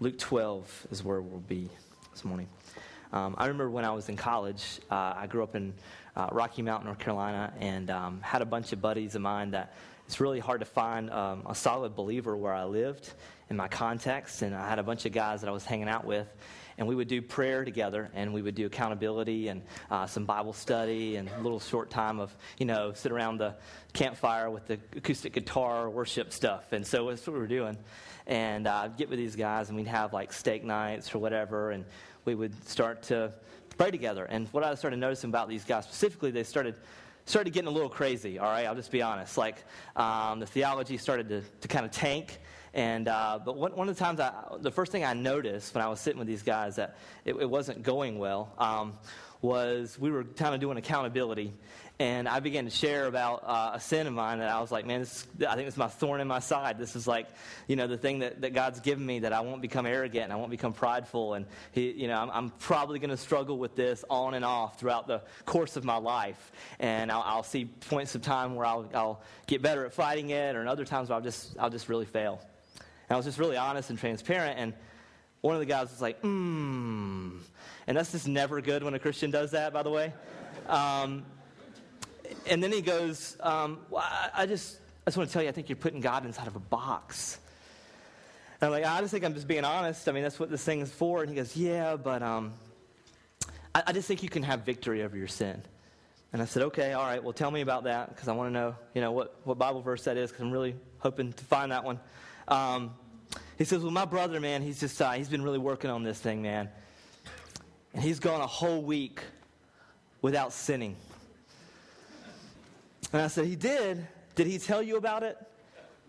Luke 12 is where we'll be this morning. Um, I remember when I was in college, uh, I grew up in uh, Rocky Mount, North Carolina, and um, had a bunch of buddies of mine that it's really hard to find um, a solid believer where I lived in my context. And I had a bunch of guys that I was hanging out with, and we would do prayer together, and we would do accountability and uh, some Bible study and a little short time of, you know, sit around the campfire with the acoustic guitar worship stuff. And so that's what we were doing. And uh, I'd get with these guys, and we'd have like steak nights or whatever, and we would start to pray together. And what I started noticing about these guys specifically, they started started getting a little crazy, all right? I'll just be honest. Like, um, the theology started to, to kind of tank. And, uh, but one, one of the times, I, the first thing I noticed when I was sitting with these guys that it, it wasn't going well um, was we were kind of doing accountability and I began to share about uh, a sin of mine that I was like, man, this, I think it's my thorn in my side. This is like, you know, the thing that, that God's given me that I won't become arrogant and I won't become prideful. And, he, you know, I'm, I'm probably going to struggle with this on and off throughout the course of my life. And I'll, I'll see points of time where I'll, I'll get better at fighting it, or other times where I'll just, I'll just really fail. And I was just really honest and transparent. And one of the guys was like, hmm. And that's just never good when a Christian does that, by the way. Um, and then he goes, um, well, I, just, I just want to tell you, I think you're putting God inside of a box. And I'm like, I just think I'm just being honest. I mean, that's what this thing is for. And he goes, yeah, but um, I, I just think you can have victory over your sin. And I said, okay, all right, well, tell me about that because I want to know, you know, what, what Bible verse that is because I'm really hoping to find that one. Um, he says, well, my brother, man, he's just, uh, he's been really working on this thing, man. And he's gone a whole week without sinning. And I said, He did. Did he tell you about it?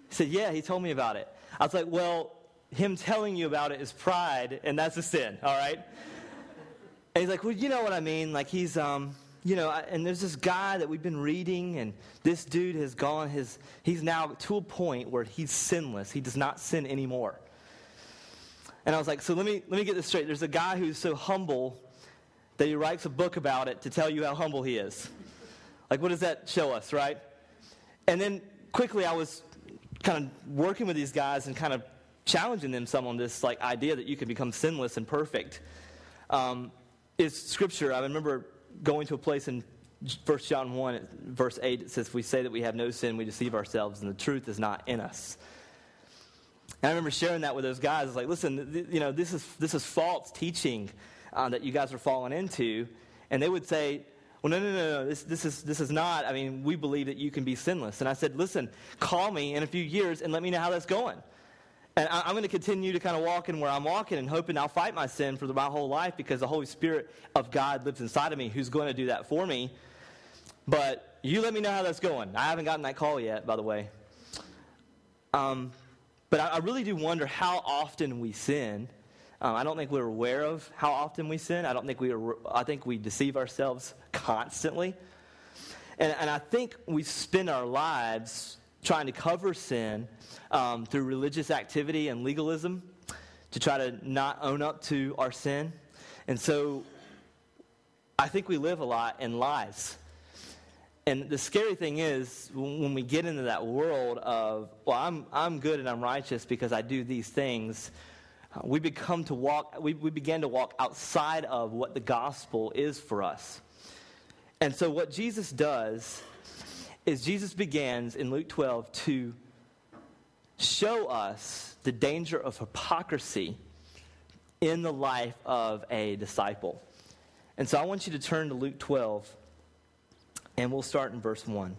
He said, Yeah, he told me about it. I was like, Well, him telling you about it is pride, and that's a sin, all right? And he's like, Well, you know what I mean. Like, he's, um, you know, and there's this guy that we've been reading, and this dude has gone, his, he's now to a point where he's sinless. He does not sin anymore. And I was like, so let me, let me get this straight. There's a guy who's so humble that he writes a book about it to tell you how humble he is. Like, what does that show us, right? And then quickly, I was kind of working with these guys and kind of challenging them some on this like idea that you can become sinless and perfect. Um, is scripture. I remember going to a place in 1 John 1, verse 8, it says, If we say that we have no sin, we deceive ourselves, and the truth is not in us. And I remember sharing that with those guys. I was like, listen, th- you know, this is, this is false teaching uh, that you guys are falling into. And they would say, well, no, no, no, no. This, this, is, this is not. I mean, we believe that you can be sinless. And I said, listen, call me in a few years and let me know how that's going. And I, am going to continue to kind of walk in where I'm walking and hoping I'll fight my sin for my whole life because the Holy Spirit of God lives inside of me who's going to do that for me. But you let me know how that's going. I haven't gotten that call yet, by the way. Um, but I, I really do wonder how often we sin um, I don't think we're aware of how often we sin. I don't think we are, I think we deceive ourselves constantly. And, and I think we spend our lives trying to cover sin um, through religious activity and legalism to try to not own up to our sin. And so I think we live a lot in lies. And the scary thing is, when we get into that world of, well, I'm, I'm good and I'm righteous because I do these things, Uh, we become to walk, we, we begin to walk outside of what the gospel is for us. And so, what Jesus does is Jesus begins in Luke 12 to show us the danger of hypocrisy in the life of a disciple. And so, I want you to turn to Luke 12, and we'll start in verse 1.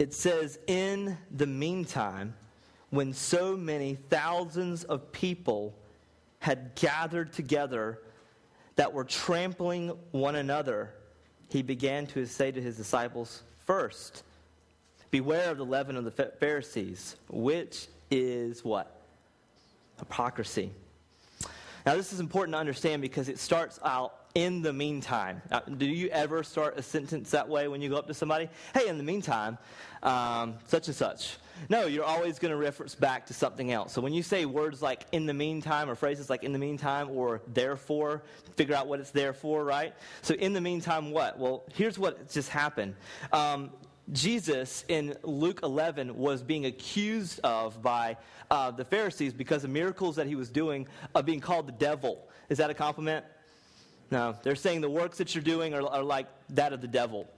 It says, In the meantime, when so many thousands of people had gathered together that were trampling one another, he began to say to his disciples, First, beware of the leaven of the Pharisees, which is what? Hypocrisy. Now, this is important to understand because it starts out in the meantime. Now, do you ever start a sentence that way when you go up to somebody? Hey, in the meantime, um, such and such. No, you're always going to reference back to something else. So when you say words like in the meantime or phrases like in the meantime or therefore, figure out what it's there for, right? So in the meantime, what? Well, here's what just happened. Um, Jesus in Luke 11 was being accused of by uh, the Pharisees because of miracles that he was doing of being called the devil. Is that a compliment? No. They're saying the works that you're doing are, are like that of the devil.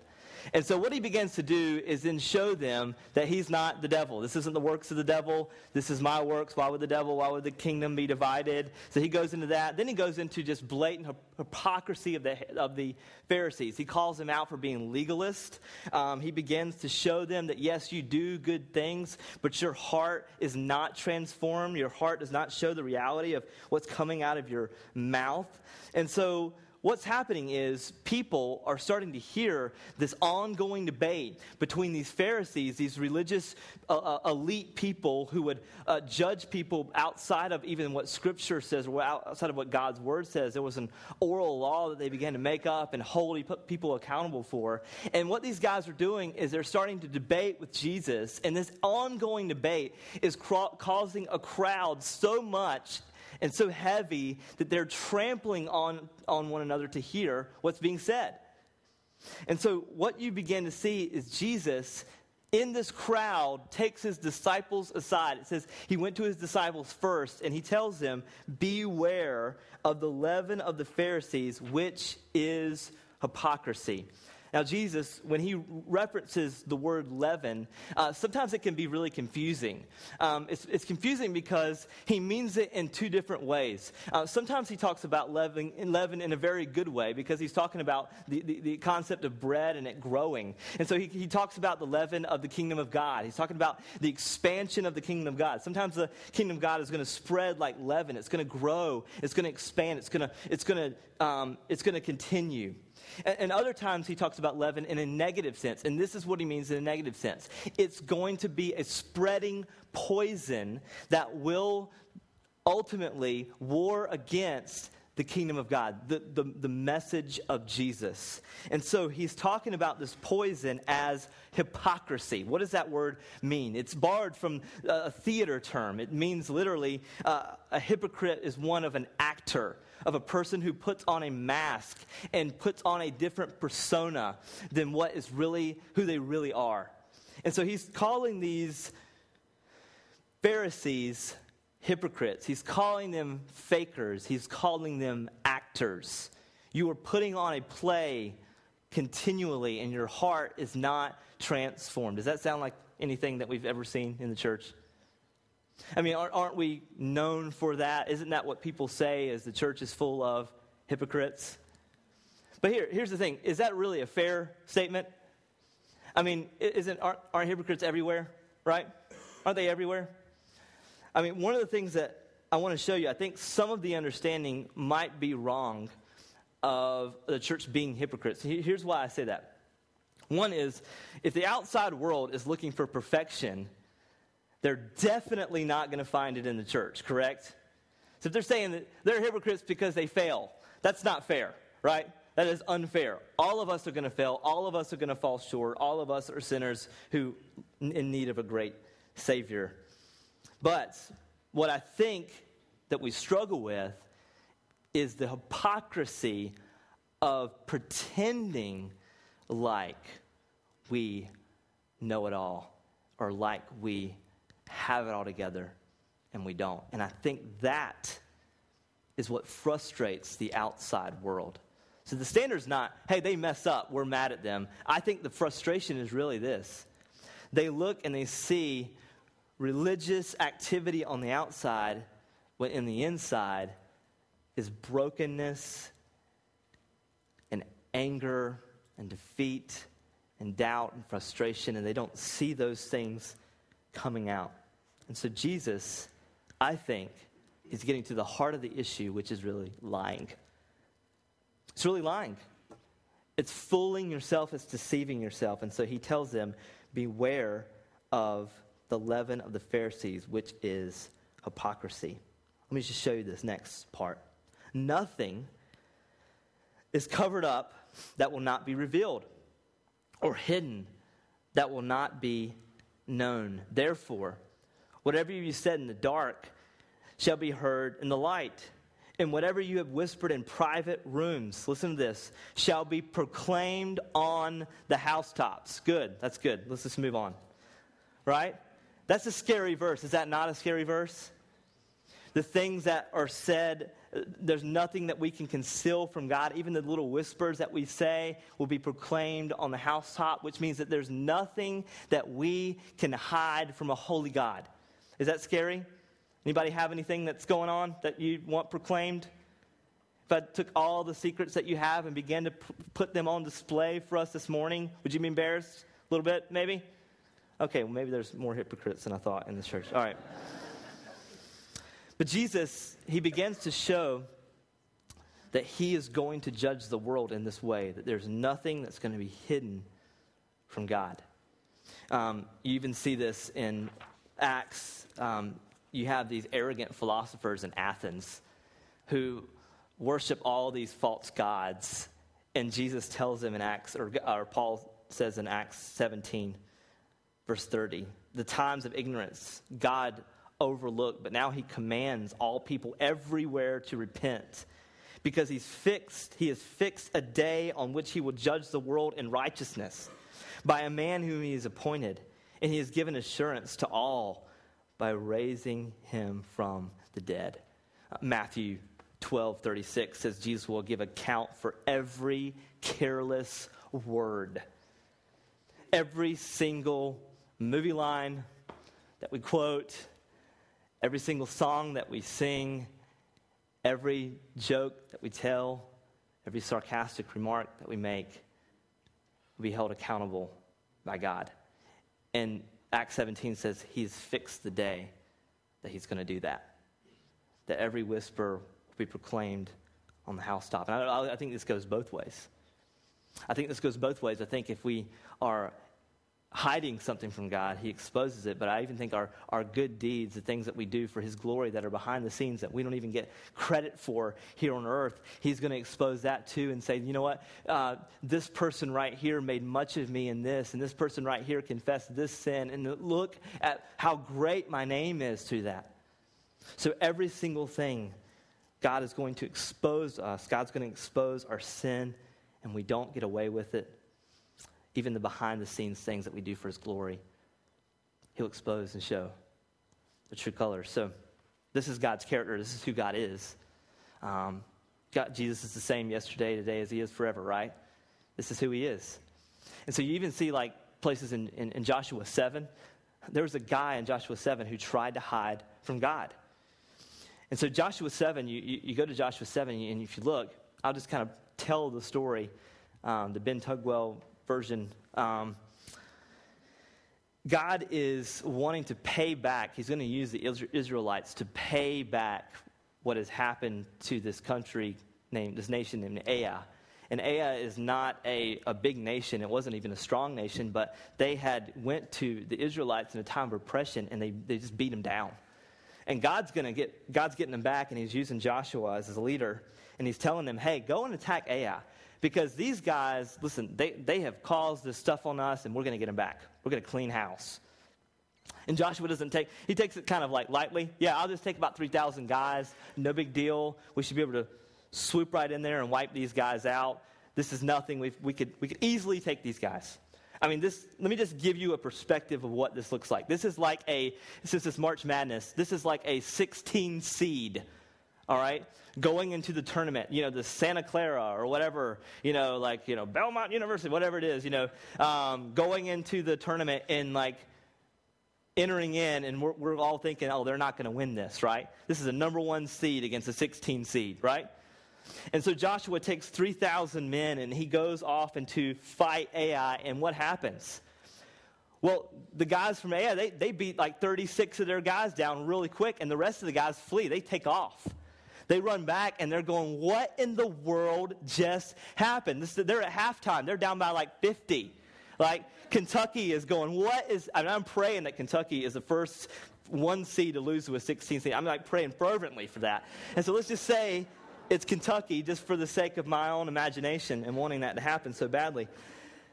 And so, what he begins to do is then show them that he's not the devil. This isn't the works of the devil. This is my works. Why would the devil, why would the kingdom be divided? So, he goes into that. Then he goes into just blatant hypocrisy of the, of the Pharisees. He calls them out for being legalist. Um, he begins to show them that, yes, you do good things, but your heart is not transformed. Your heart does not show the reality of what's coming out of your mouth. And so, what's happening is people are starting to hear this ongoing debate between these Pharisees, these religious uh, uh, elite people who would uh, judge people outside of even what Scripture says or outside of what God's Word says. There was an oral law that they began to make up and hold people accountable for. And what these guys are doing is they're starting to debate with Jesus, and this ongoing debate is causing a crowd so much and so heavy that they're trampling on, on one another to hear what's being said. And so, what you begin to see is Jesus in this crowd takes his disciples aside. It says he went to his disciples first and he tells them, Beware of the leaven of the Pharisees, which is hypocrisy. Now, Jesus, when he references the word leaven, uh, sometimes it can be really confusing. Um, it's, it's, confusing because he means it in two different ways. Uh, sometimes he talks about leaven, leaven in a very good way because he's talking about the, the, the concept of bread and it growing. And so he, he talks about the leaven of the kingdom of God. He's talking about the expansion of the kingdom of God. Sometimes the kingdom of God is going to spread like leaven, it's going to grow, it's going to expand, it's going to, it's going to, um, it's going to continue. And, and other times he talks about leaven in a negative sense. And this is what he means in a negative sense it's going to be a spreading poison that will ultimately war against the kingdom of God, the, the, the, message of Jesus. And so he's talking about this poison as hypocrisy. What does that word mean? It's borrowed from a theater term. It means literally uh, a hypocrite is one of an actor of a person who puts on a mask and puts on a different persona than what is really who they really are. And so he's calling these Pharisees hypocrites. He's calling them fakers. He's calling them actors. You are putting on a play continually, and your heart is not transformed. Does that sound like anything that we've ever seen in the church? I mean, aren't we known for that? Isn't that what people say as the church is full of hypocrites? But here, here's the thing is that really a fair statement? I mean, isn't, aren't, aren't hypocrites everywhere, right? Aren't they everywhere? I mean, one of the things that I want to show you, I think some of the understanding might be wrong of the church being hypocrites. Here's why I say that. One is if the outside world is looking for perfection, they're definitely not going to find it in the church, correct? So if they're saying that they're hypocrites because they fail, that's not fair, right? That is unfair. All of us are going to fail. All of us are going to fall short. All of us are sinners who in need of a great Savior. But what I think that we struggle with is the hypocrisy of pretending like we know it all or like we have it all together and we don't. And I think that is what frustrates the outside world. So the standard is not, hey, they mess up, we're mad at them. I think the frustration is really this. They look and they see religious activity on the outside, when in the inside is brokenness and anger and defeat and doubt and frustration, and they don't see those things coming out. And so Jesus, I think, is getting to the heart of the issue, which is really lying. It's really lying. It's fooling yourself, it's deceiving yourself. And so he tells them, Beware of the leaven of the Pharisees, which is hypocrisy. Let me just show you this next part. Nothing is covered up that will not be revealed, or hidden that will not be known. Therefore, whatever you said in the dark shall be heard in the light, And whatever you have whispered in private rooms, listen to this, shall be proclaimed on the housetops. Good, that's good. Let's just move on. Right? That's a scary verse. Is that not a scary verse? The things that are said, there's nothing that we can conceal from God. Even the little whispers that we say will be proclaimed on the housetop, which means that there's nothing that we can hide from a holy God. Is that scary? Anybody have anything that's going on that you want proclaimed? If I took all the secrets that you have and began to p- put them on display for us this morning, would you be embarrassed? A little bit, maybe? Okay, well, maybe there's more hypocrites than I thought in this church. All right. But Jesus, he begins to show that he is going to judge the world in this way, that there's nothing that's going to be hidden from God. Um, you even see this in Acts um, you have these arrogant philosophers in Athens who worship all these false gods. And Jesus tells them in Acts, or, or Paul says in Acts 17, verse 30, the times of ignorance God overlooked, but now he commands all people everywhere to repent because he's fixed, he has fixed a day on which he will judge the world in righteousness by a man whom he has appointed. And he has given assurance to all by raising him from the dead. Uh, Matthew 12 36 says Jesus will give account for every careless word. Every single movie line that we quote, every single song that we sing, every joke that we tell, every sarcastic remark that we make will be held accountable by God. And Acts 17 says he's fixed the day that he's going to do that. That every whisper will be proclaimed on the housetop. And I, I think this goes both ways. I think this goes both ways. I think if we are hiding something from God, He exposes it. But I even think our, our good deeds, the things that we do for His glory that are behind the scenes that we don't even get credit for here on earth, He's going to expose that too and say, you know what? Uh, this person right here made much of me in this, and this person right here confessed this sin. And look at how great my name is to that. So every single thing, God is going to expose us. God's going to expose our sin, and we don't get away with it even the behind the scenes things that we do for his glory. He'll expose and show the true colors. So, this is God's character. This is who God is. Um, God, Jesus is the same yesterday, today, as he is forever, right? This is who he is. And so, you even see like places in, in, in Joshua 7. There was a guy in Joshua 7 who tried to hide from God. And so, Joshua 7, you, you, you go to Joshua 7, and if you look, I'll just kind of tell the story, um, the Ben Tugwell version. Um, God is wanting to pay back, He's going to use the Israelites to pay back what has happened to this country named, this nation named Ai. And Ai is not a, a big nation. It wasn't even a strong nation, but they had went to the Israelites in a time of oppression and they, they just beat them down. And God's gonna get God's getting them back, and he's using Joshua as his leader, and he's telling them, hey, go and attack Ai because these guys, listen, they, they have caused this stuff on us, and we're going to get them back. We're going to clean house. And Joshua doesn't take, he takes it kind of like lightly. Yeah, I'll just take about 3,000 guys. No big deal. We should be able to swoop right in there and wipe these guys out. This is nothing. we we, could, we could easily take these guys. I mean, this, let me just give you a perspective of what this looks like. This is like a, since this March Madness, this is like a 16 seed all right? Going into the tournament, you know, the Santa Clara or whatever, you know, like, you know, Belmont University, whatever it is, you know, um, going into the tournament and like entering in, and we're, we're all thinking, oh, they're not going to win this, right? This is a number one seed against a 16 seed, right? And so Joshua takes 3,000 men and he goes off into fight Ai, and what happens? Well, the guys from Ai, they, they beat like 36 of their guys down really quick, and the rest of the guys flee. They take off. They run back and they're going, What in the world just happened? This, they're at halftime. They're down by like 50. Like, Kentucky is going, What is. I mean, I'm praying that Kentucky is the first one seed to lose to a 16 seed. I'm like praying fervently for that. And so let's just say it's Kentucky just for the sake of my own imagination and wanting that to happen so badly.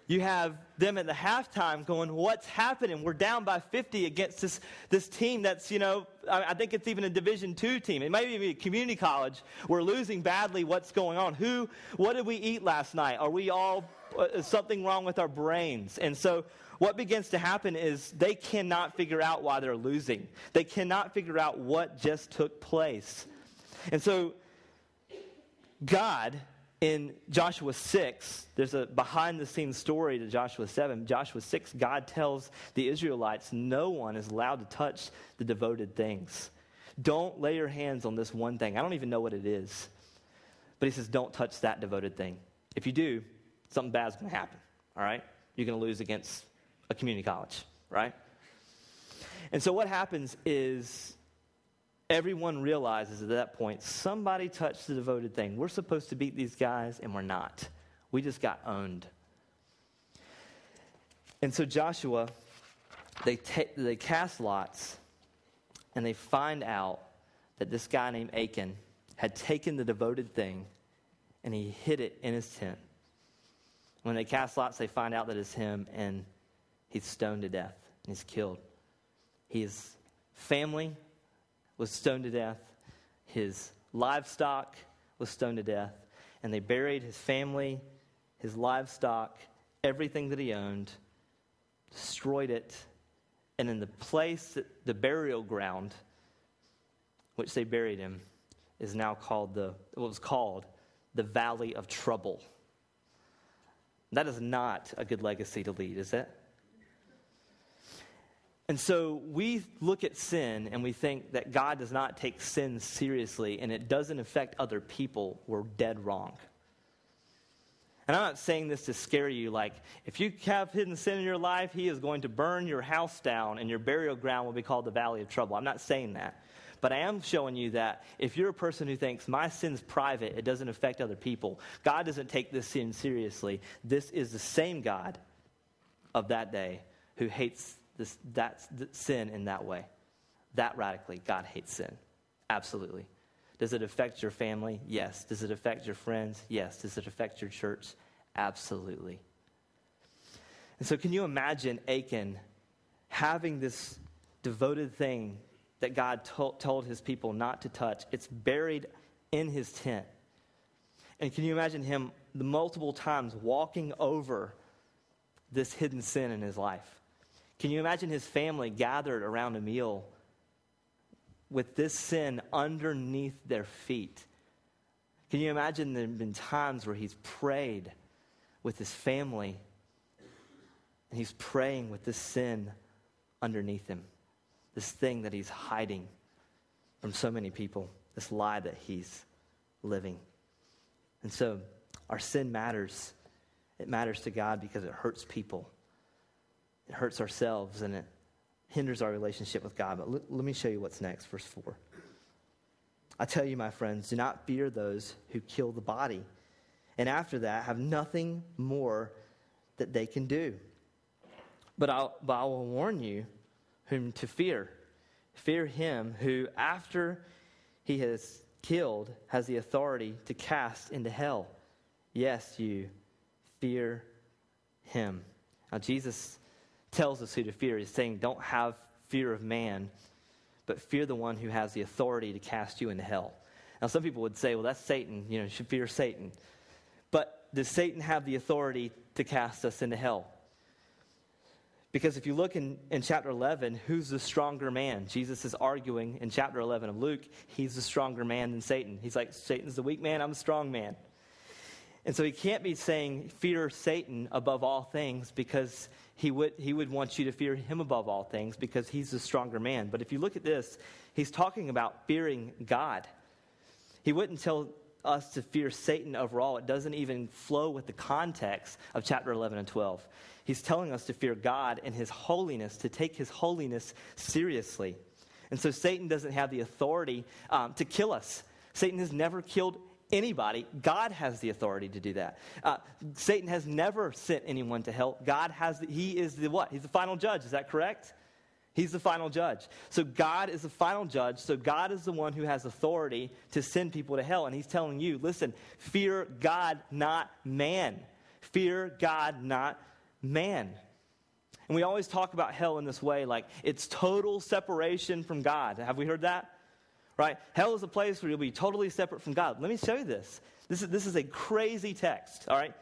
You have them at the halftime going, What's happening? We're down by 50 against this, this team that's, you know, I, I think it's even a Division two team. It might be a community college. We're losing badly. What's going on? Who, what did we eat last night? Are we all, uh, something wrong with our brains? And so what begins to happen is they cannot figure out why they're losing, they cannot figure out what just took place. And so God in Joshua 6, there's a behind the scenes story to Joshua 7. Joshua 6, God tells the Israelites no one is allowed to touch the devoted things. Don't lay your hands on this one thing. I don't even know what it is. But he says, don't touch that devoted thing. If you do, something bad's going to happen, all right? You're going to lose against a community college, right? And so what happens is everyone realizes at that point somebody touched the devoted thing. We're supposed to beat these guys, and we're not. We just got owned. And so Joshua, they, ta- they cast lots, and they find out that this guy named Achan had taken the devoted thing and he hid it in his tent. When they cast lots, they find out that it's him, and he's stoned to death and he's killed. His family was stoned to death, his livestock was stoned to death, and they buried his family, his livestock, everything that he owned, destroyed it, and in the place, the burial ground, which they buried him, is now called the, what was called the Valley of Trouble. That is not a good legacy to lead, is it? And so we look at sin and we think that God does not take sin seriously and it doesn't affect other people. We're dead wrong. And I'm not saying this to scare you, like, if you have hidden sin in your life, he is going to burn your house down and your burial ground will be called the valley of trouble. I'm not saying that. But I am showing you that if you're a person who thinks my sin's private, it doesn't affect other people, God doesn't take this sin seriously. This is the same God of that day who hates this, that sin in that way. That radically, God hates sin. Absolutely. Does it affect your family? Yes. Does it affect your friends? Yes. Does it affect your church? Absolutely. And so, can you imagine Achan having this devoted thing that God to- told his people not to touch? It's buried in his tent. And can you imagine him the multiple times walking over this hidden sin in his life? Can you imagine his family gathered around a meal with this sin underneath their feet? Can you imagine there have been times where he's prayed with his family and he's praying with this sin underneath him, this thing that he's hiding from so many people, this lie that he's living. And so our sin matters. It matters to God because it hurts people. It hurts ourselves and it hinders our relationship with God. But l- let me show you what's next, verse 4. I tell you, my friends, do not fear those who kill the body, and after that have nothing more that they can do. But, I'll, but I will warn you whom to fear. Fear him who, after he has killed, has the authority to cast into hell. Yes, you fear him. Now, Jesus tells us who to fear. He's saying, don't have fear of man, but fear the one who has the authority to cast you into hell. Now, some people would say, well, that's Satan. You know, you should fear Satan. But does Satan have the authority to cast us into hell? Because if you look in, in chapter 11, who's the stronger man? Jesus is arguing in chapter 11 of Luke, he's the stronger man than Satan. He's like, Satan's the weak man, I'm the strong man. And so he can't be saying, fear Satan above all things because he would, he would want you to fear him above all things because he's the stronger man. But if you look at this, he's talking about fearing God. He wouldn't tell us to fear Satan overall. It doesn't even flow with the context of chapter 11 and 12. He's telling us to fear God and his holiness, to take his holiness seriously. And so Satan doesn't have the authority um, to kill us. Satan has never killed anybody. God has the authority to do that. Uh, Satan has never sent anyone to hell. God has, the, he is the what? He's the final judge. Is that correct? He's the final judge. So God is the final judge. So God is the one who has authority to send people to hell. And he's telling you, listen, fear God, not man. Fear God, not man. And we always talk about hell in this way like it's total separation from God. Have we heard that? Right? Hell is a place where you'll be totally separate from God. Let me show you this. This is, this is a crazy text, all right?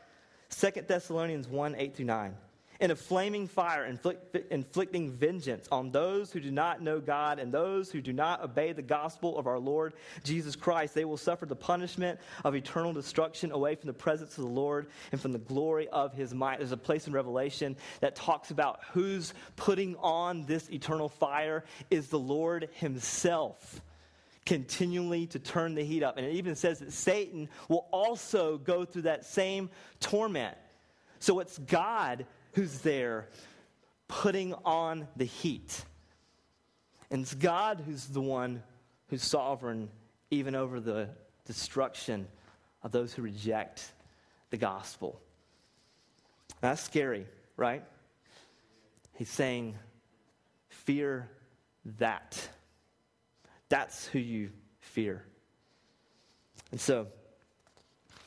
Second Thessalonians 1 8 through 9 in a flaming fire, inflict, inflicting vengeance on those who do not know God and those who do not obey the gospel of our Lord Jesus Christ. They will suffer the punishment of eternal destruction away from the presence of the Lord and from the glory of his might. There's a place in Revelation that talks about who's putting on this eternal fire is the Lord himself continually to turn the heat up. And it even says that Satan will also go through that same torment. So it's God who's there putting on the heat. And it's God who's the one who's sovereign even over the destruction of those who reject the gospel. That's scary, right? He's saying, Fear that. That's who you fear. And so,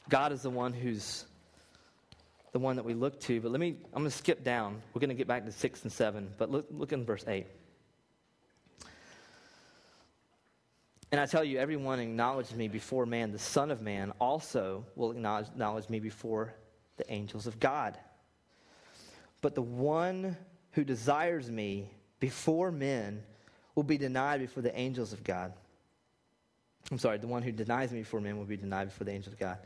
God is the one who's the one that we look to. But let me, I'm going to skip down. We're going to get back to 6 and 7. But look, look in verse 8. And I tell you, everyone acknowledges me before man, the Son of Man also will acknowledge, acknowledge me before the angels of God. But the one who desires me before men will be denied before the angels of God. I'm sorry, the one who denies me before men will be denied before the angels of God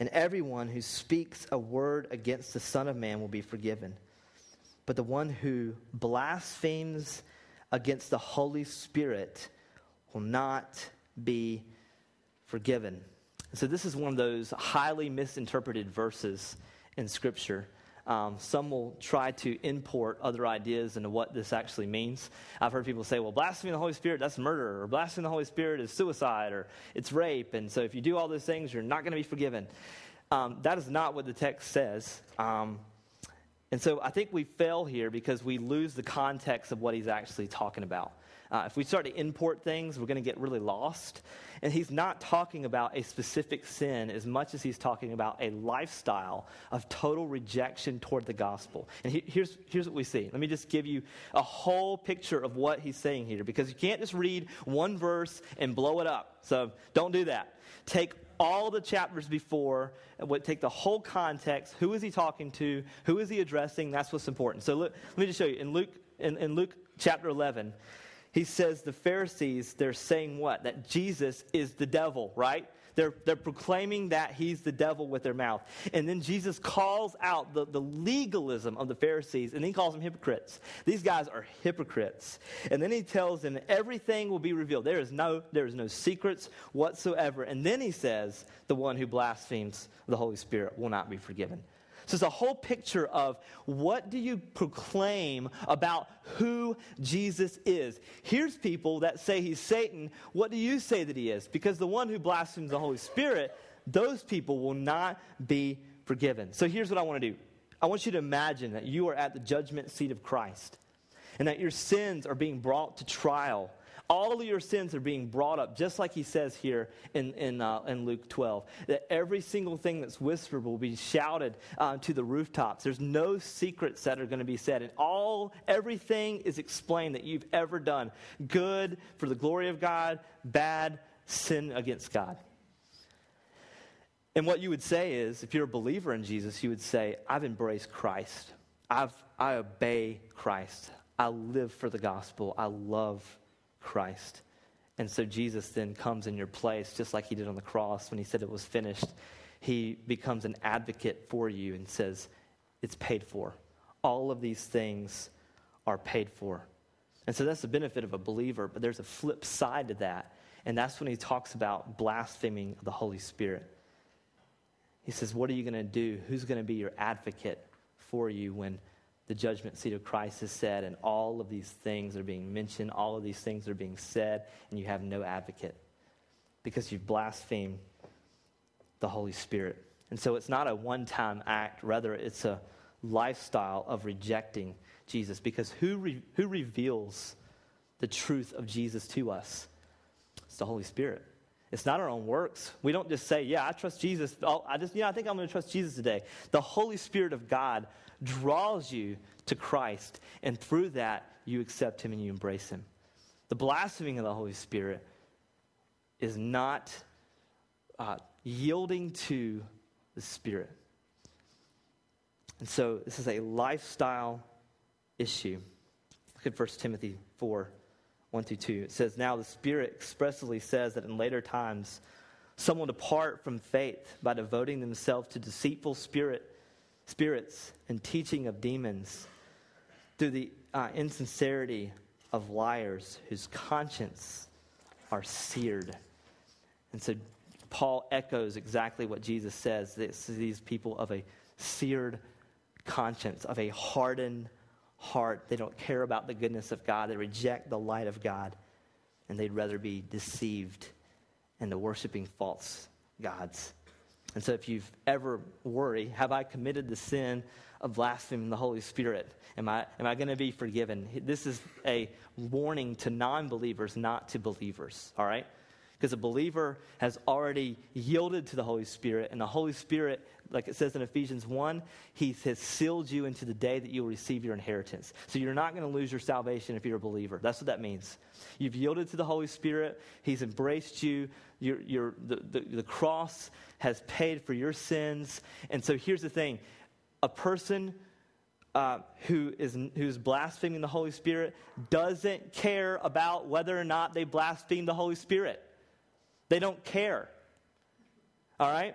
and everyone who speaks a word against the Son of Man will be forgiven. But the one who blasphemes against the Holy Spirit will not be forgiven. So, this is one of those highly misinterpreted verses in Scripture. Um, some will try to import other ideas into what this actually means. I've heard people say, well, blaspheming the Holy Spirit, that's murder, or blaspheming the Holy Spirit is suicide, or it's rape. And so if you do all those things, you're not going to be forgiven. Um, that is not what the text says. Um, and so I think we fail here because we lose the context of what he's actually talking about. Uh, if we start to import things, we're going to get really lost. And he's not talking about a specific sin as much as he's talking about a lifestyle of total rejection toward the gospel. And he, here's, here's what we see. Let me just give you a whole picture of what he's saying here because you can't just read one verse and blow it up. So don't do that. Take all the chapters before, take the whole context. Who is he talking to? Who is he addressing? That's what's important. So look, let me just show you. In Luke, in, in Luke chapter 11, he says the Pharisees, they're saying what? That Jesus is the devil, right? They're, they're proclaiming that he's the devil with their mouth. And then Jesus calls out the, the legalism of the Pharisees, and he calls them hypocrites. These guys are hypocrites. And then he tells them everything will be revealed. There is no, there is no secrets whatsoever. And then he says, the one who blasphemes the Holy Spirit will not be forgiven. So it's a whole picture of what do you proclaim about who Jesus is. Here's people that say he's Satan. What do you say that he is? Because the one who blasphemes the Holy Spirit, those people will not be forgiven. So here's what I want to do I want you to imagine that you are at the judgment seat of Christ and that your sins are being brought to trial all of your sins are being brought up, just like he says here in, in, uh, in Luke 12. That every single thing that's whispered will be shouted uh, to the rooftops. There's no secrets that are going to be said. And all, everything is explained that you've ever done good for the glory of God, bad, sin against God. And what you would say is, if you're a believer in Jesus, you would say, I've embraced Christ. I've, I obey Christ. I live for the gospel. I love Christ. And so Jesus then comes in your place, just like he did on the cross when he said it was finished. He becomes an advocate for you and says, It's paid for. All of these things are paid for. And so that's the benefit of a believer, but there's a flip side to that. And that's when he talks about blaspheming the Holy Spirit. He says, What are you going to do? Who's going to be your advocate for you when the judgment seat of Christ is said, and all of these things are being mentioned, all of these things are being said, and you have no advocate because you've blasphemed the Holy Spirit. And so it's not a one time act, rather, it's a lifestyle of rejecting Jesus because who, re- who reveals the truth of Jesus to us? It's the Holy Spirit. It's not our own works. We don't just say, Yeah, I trust Jesus. I just, yeah, I think I'm going to trust Jesus today. The Holy Spirit of God draws you to Christ, and through that, you accept Him and you embrace Him. The blaspheming of the Holy Spirit is not uh, yielding to the Spirit. And so, this is a lifestyle issue. Look at 1 Timothy 4 1 through 2. It says, Now the Spirit expressly says that in later times, some will depart from faith by devoting themselves to deceitful spirit, spirits and teaching of demons through the uh, insincerity of liars whose conscience are seared. And so Paul echoes exactly what Jesus says. these people of a seared conscience, of a hardened heart. They don't care about the goodness of God. They reject the light of God, and they'd rather be deceived into worshiping false gods. And so, if you've ever worried, have I committed the sin of blaspheming the Holy Spirit? Am I, am I going to be forgiven? This is a warning to non believers, not to believers, all right? Because a believer has already yielded to the Holy Spirit, and the Holy Spirit, like it says in Ephesians 1, He has sealed you into the day that you will receive your inheritance. So you're not going to lose your salvation if you're a believer. That's what that means. You've yielded to the Holy Spirit, He's embraced you. The, the, the cross has paid for your sins. And so here's the thing a person uh, who is who's blaspheming the Holy Spirit doesn't care about whether or not they blaspheme the Holy Spirit. They don't care. All right?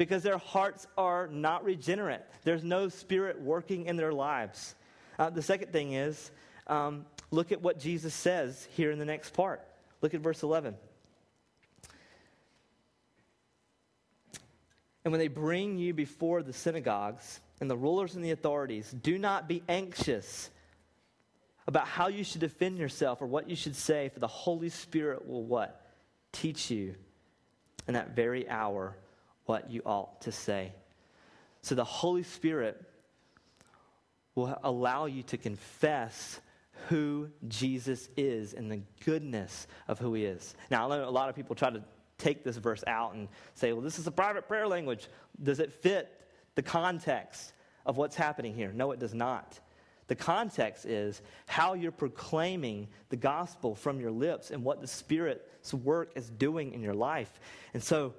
Because their hearts are not regenerate. There's no spirit working in their lives. Uh, the second thing is um, look at what Jesus says here in the next part. Look at verse 11. And when they bring you before the synagogues and the rulers and the authorities, do not be anxious about how you should defend yourself or what you should say, for the Holy Spirit will what? teach you in that very hour what you ought to say. So the Holy Spirit will allow you to confess who Jesus is and the goodness of who he is. Now, I know a lot of people try to take this verse out and say, well, this is a private prayer language. Does it fit the context of what's happening here? No, it does not. The context is how you're proclaiming the gospel from your lips and what the Spirit's work is doing in your life. And so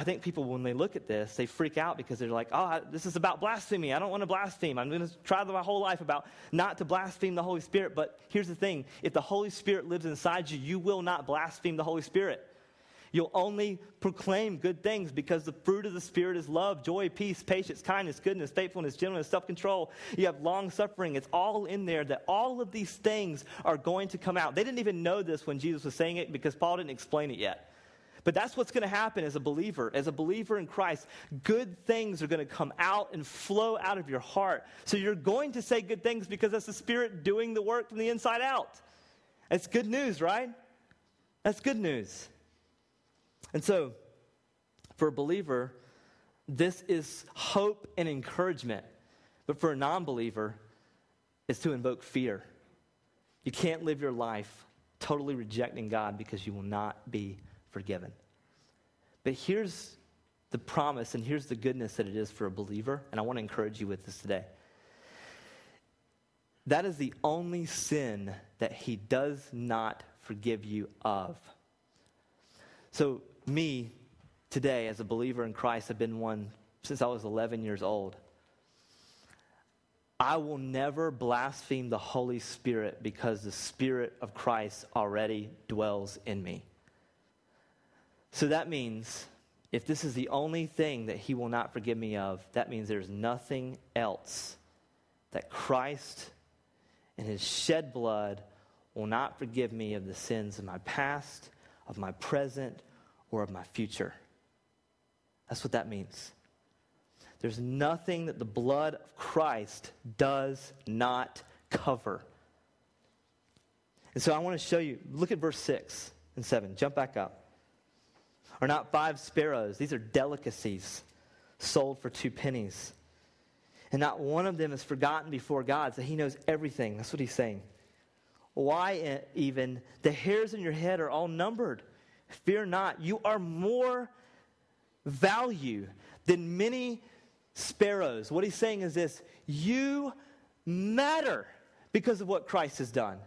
I think people, when they look at this, they freak out because they're like, oh, this is about blasphemy. I don't want to blaspheme. I'm going to try my whole life about not to blaspheme the Holy Spirit. But here's the thing if the Holy Spirit lives inside you, you will not blaspheme the Holy Spirit. You'll only proclaim good things because the fruit of the Spirit is love, joy, peace, patience, kindness, goodness, faithfulness, gentleness, self control. You have long suffering. It's all in there that all of these things are going to come out. They didn't even know this when Jesus was saying it because Paul didn't explain it yet. But that's what's going to happen as a believer. As a believer in Christ, good things are going to come out and flow out of your heart. So you're going to say good things because that's the Spirit doing the work from the inside out. That's good news, right? That's good news. And so, for a believer, this is hope and encouragement. But for a non believer, it's to invoke fear. You can't live your life totally rejecting God because you will not be forgiven. But here's the promise and here's the goodness that it is for a believer, and I want to encourage you with this today. That is the only sin that he does not forgive you of. So me today as a believer in Christ I've been one since I was 11 years old. I will never blaspheme the Holy Spirit because the Spirit of Christ already dwells in me. So that means if this is the only thing that He will not forgive me of, that means there's nothing else that Christ and His shed blood will not forgive me of the sins of my past, of my present, or of my future. That's what that means. There's nothing that the blood of Christ does not cover. And so I want to show you, look at verse 6 and 7. Jump back up. Are not five sparrows, these are delicacies sold for two pennies. And not one of them is forgotten before God, so he knows everything. That's what he's saying. Why even the hairs in your head are all numbered. Fear not. You are more value than many sparrows. What he's saying is this you matter because of what Christ has done.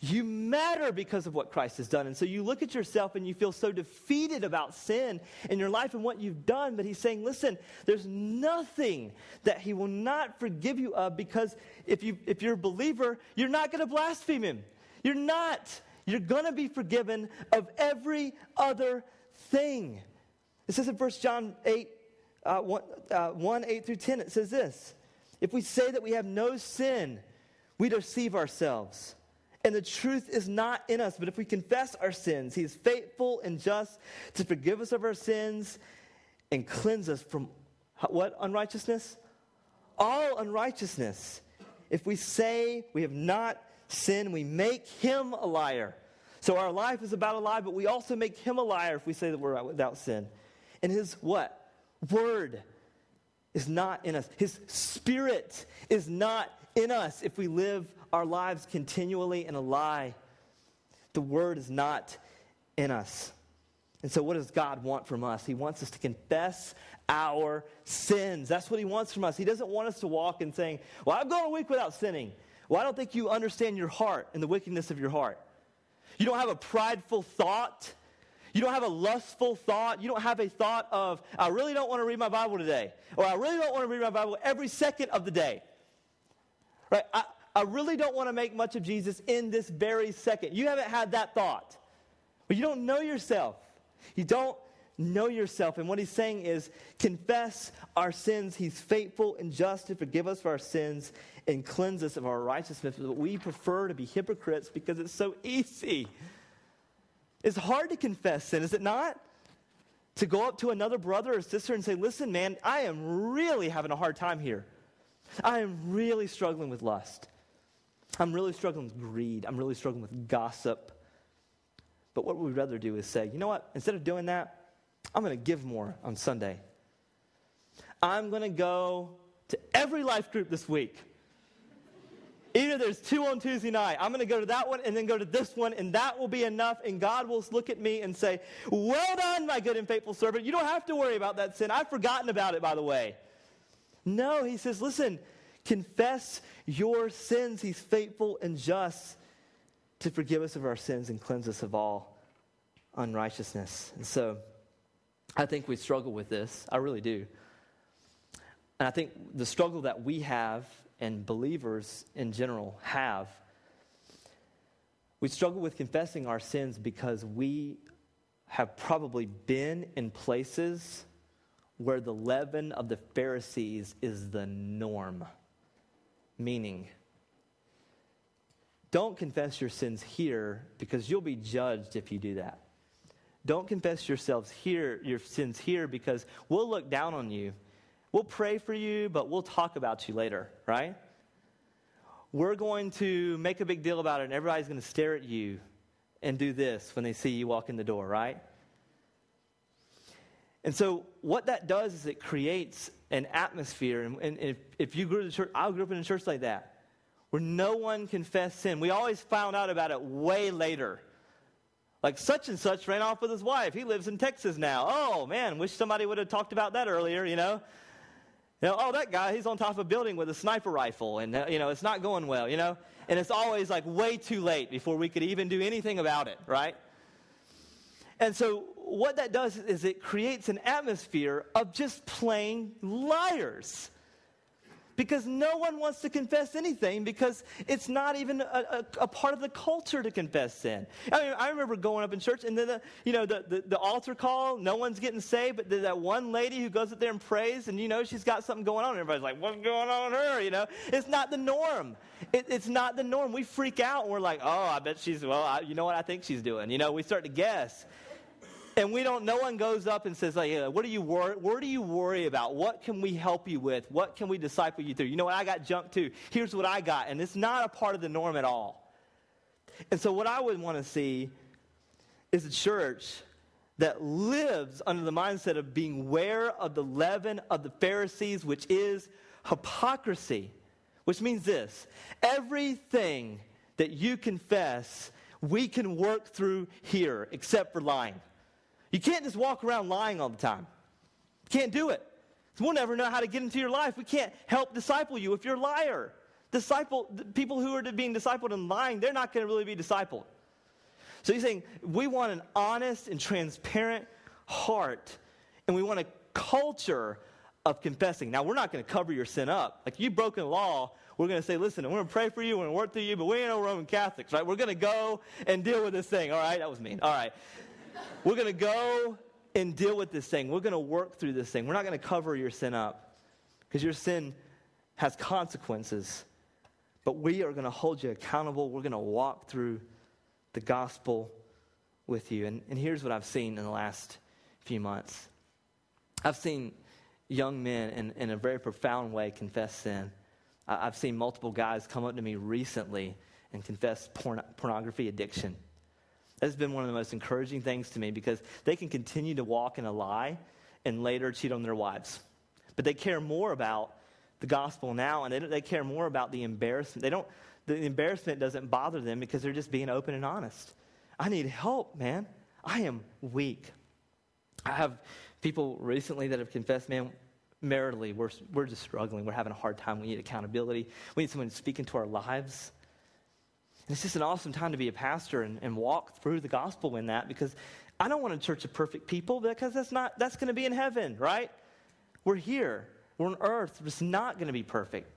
You matter because of what Christ has done. And so you look at yourself and you feel so defeated about sin in your life and what you've done. But he's saying, listen, there's nothing that he will not forgive you of because if, you, if you're a believer, you're not going to blaspheme him. You're not. You're going to be forgiven of every other thing. It says in 1 John 8, uh, 1, uh, 1 8 through 10, it says this If we say that we have no sin, we deceive ourselves and the truth is not in us. But if we confess our sins, He is faithful and just to forgive us of our sins and cleanse us from what unrighteousness? All unrighteousness. If we say we have not sinned, we make Him a liar. So our life is about a lie, but we also make Him a liar if we say that we're without sin. And His what? Word is not in us. His Spirit is not in us if we live our lives continually in a lie. The word is not in us. And so, what does God want from us? He wants us to confess our sins. That's what He wants from us. He doesn't want us to walk and saying, Well, I've gone a week without sinning. Well, I don't think you understand your heart and the wickedness of your heart. You don't have a prideful thought. You don't have a lustful thought. You don't have a thought of, I really don't want to read my Bible today. Or I really don't want to read my Bible every second of the day. Right? I, I really don't want to make much of Jesus in this very second. You haven't had that thought. But you don't know yourself. You don't know yourself. And what he's saying is confess our sins. He's faithful and just to forgive us for our sins and cleanse us of our righteousness. But we prefer to be hypocrites because it's so easy. It's hard to confess sin, is it not? To go up to another brother or sister and say, listen, man, I am really having a hard time here. I am really struggling with lust. I'm really struggling with greed. I'm really struggling with gossip. But what we'd rather do is say, you know what? Instead of doing that, I'm going to give more on Sunday. I'm going to go to every life group this week. Either there's two on Tuesday night. I'm going to go to that one and then go to this one, and that will be enough. And God will look at me and say, Well done, my good and faithful servant. You don't have to worry about that sin. I've forgotten about it, by the way. No, he says, Listen, confess your sins. He's faithful and just to forgive us of our sins and cleanse us of all unrighteousness. And so I think we struggle with this. I really do. And I think the struggle that we have and believers in general have, we struggle with confessing our sins because we have probably been in places where the leaven of the Pharisees is the norm. Meaning, don't confess your sins here because you'll be judged if you do that. Don't confess yourselves here, your sins here, because we'll look down on you. We'll pray for you, but we'll talk about you later, right? We're going to make a big deal about it, and everybody's going to stare at you and do this when they see you walk in the door, right? And so, what that does is it creates an atmosphere. And, and if, if you grew up in church, I grew up in a church like that, where no one confessed sin. We always found out about it way later. Like such and such ran off with his wife. He lives in Texas now. Oh man, wish somebody would have talked about that earlier. You know, you know, oh that guy, he's on top of a building with a sniper rifle, and uh, you know it's not going well. You know, and it's always like way too late before we could even do anything about it, right? And so what that does is it creates an atmosphere of just plain liars. Because no one wants to confess anything because it's not even a, a, a, part of the culture to confess sin. I mean, I remember going up in church and then, the, you know, the, the, the altar call, no one's getting saved, but there's that one lady who goes up there and prays and, you know, she's got something going on. And everybody's like, what's going on with her? You know, it's not the norm. It, it's not the norm. We freak out and we're like, oh, I bet she's, well, I, you know what I think she's doing. You know, we start to guess. And we don't, no one goes up and says, like, what do you worry, what do you worry about? What can we help you with? What can we disciple you through? You know what? I got jumped too. Here's what I got. And it's not a part of the norm at all. And so what I would want to see is a church that lives under the mindset of being aware of the leaven of the Pharisees, which is hypocrisy, which means this everything that you confess, we can work through here except for lying. You can't just walk around lying all the time. You can't do it. We'll never know how to get into your life. We can't help disciple you if you're a liar. Disciple people who are being discipled and lying, they're not going to really be discipled. So he's saying we want an honest and transparent heart, and we want a culture of confessing. Now, we're not going to cover your sin up. Like you've broken the law, we're going to say, listen, we're going to pray for you, we're going to work through you, but we ain't no Roman Catholics, right? We're going to go and deal with this thing, all right? That was mean. All right. We're going to go and deal with this thing. We're going to work through this thing. We're not going to cover your sin up because your sin has consequences. But we are going to hold you accountable. We're going to walk through the gospel with you. And, and here's what I've seen in the last few months I've seen young men in, in a very profound way confess sin. I've seen multiple guys come up to me recently and confess porn- pornography addiction. That's been one of the most encouraging things to me because they can continue to walk in a lie and later cheat on their wives. But they care more about the gospel now and they, they care more about the embarrassment. They don't, the embarrassment doesn't bother them because they're just being open and honest. I need help, man. I am weak. I have people recently that have confessed, man, maritally, we're, we're just struggling. We're having a hard time. We need accountability. We need someone to speak into our lives. It's just an awesome time to be a pastor and, and walk through the gospel in that because I don't want a church of perfect people because that's not that's going to be in heaven, right? We're here. We're on earth. It's not going to be perfect.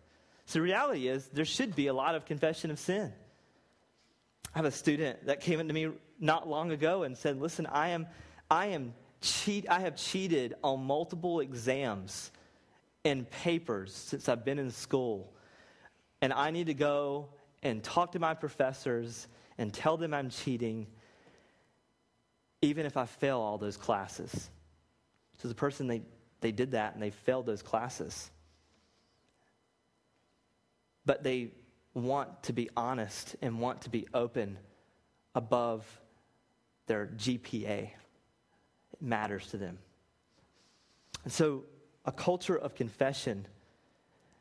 So the reality is there should be a lot of confession of sin. I have a student that came into me not long ago and said, "Listen, I am I am cheat I have cheated on multiple exams and papers since I've been in school. And I need to go and talk to my professors and tell them I'm cheating, even if I fail all those classes. So the person, they, they did that and they failed those classes. But they want to be honest and want to be open above their GPA. It matters to them. And so a culture of confession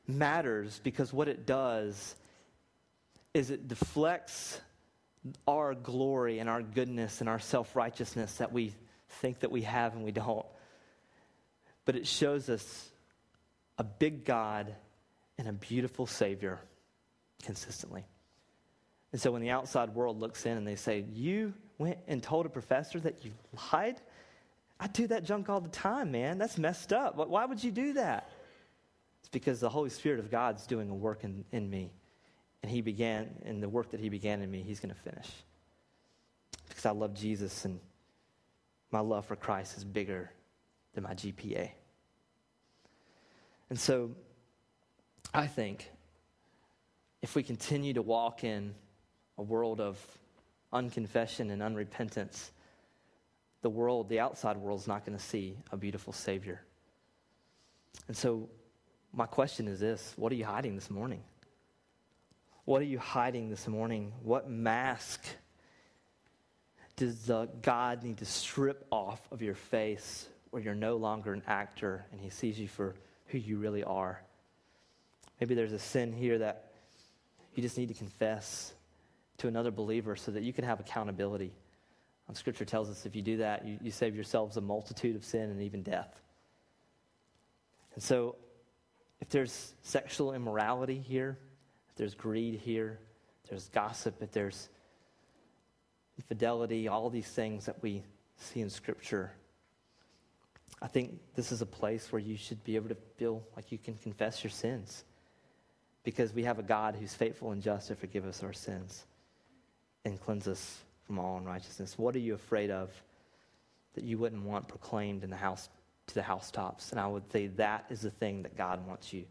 matters because what it does is it deflects our glory and our goodness and our self righteousness that we think that we have and we don't. But it shows us a big God and a beautiful Savior consistently. And so when the outside world looks in and they say, You went and told a professor that you lied? I do that junk all the time, man. That's messed up. Why would you do that? It's because the Holy Spirit of God's doing a work in, in me. And he began, and the work that he began in me, he's going to finish. Because I love Jesus and my love for Christ is bigger than my GPA. And so I think if we continue to walk in a world of unconfession and unrepentance, the world, the outside world, is not going to see a beautiful Savior. And so, my question is this what are you hiding this morning? What are you hiding this morning? What mask does uh, God need to strip off of your face where you're no longer an actor and He sees you for who you really are? Maybe there's a sin here that you just need to confess to another believer so that you can have accountability. Um, scripture tells us if you do that, you, you save yourselves a multitude of sin and even death. And so, if there's sexual immorality here, there's greed here, there's gossip, there's infidelity, all these things that we see in Scripture, I think this is a place where you should be able to feel like you can confess your sins because we have a God who's faithful and just to forgive us our sins and cleanse us from all unrighteousness? What are you afraid of that you wouldn't want proclaimed in the house to the housetops? And I would say that is the thing that God wants you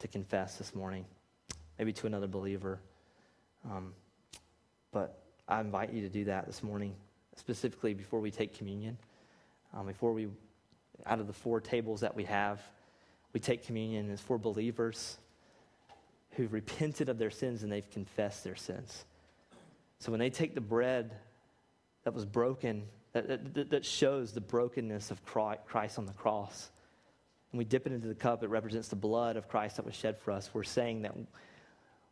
to confess this morning, maybe to another believer. Um, but I invite you to do that this morning, specifically before we take communion. Um, before we, out of the four tables that we have, we take communion as for believers who've repented of their sins and they've confessed their sins. So when they take the bread that was broken, that, that, that shows the brokenness of Christ on the cross, and we dip it into the cup, it represents the blood of Christ that was shed for us. We're saying that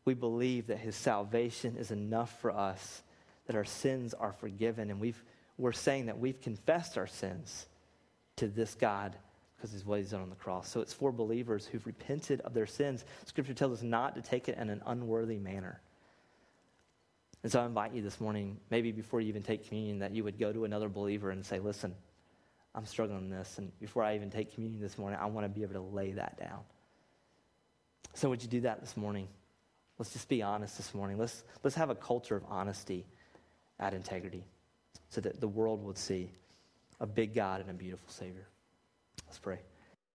we believe that his salvation is enough for us, that our sins are forgiven, and we've, we're saying that we've confessed our sins to this God because of what he's done on the cross. So it's for believers who've repented of their sins. Scripture tells us not to take it in an unworthy manner. And so I invite you this morning, maybe before you even take communion, that you would go to another believer and say, listen, I'm struggling in this. And before I even take communion this morning, I want to be able to lay that down. So would you do that this morning? Let's just be honest this morning. Let's, let's have a culture of honesty at integrity so that the world would see a big God and a beautiful Savior. Let's pray.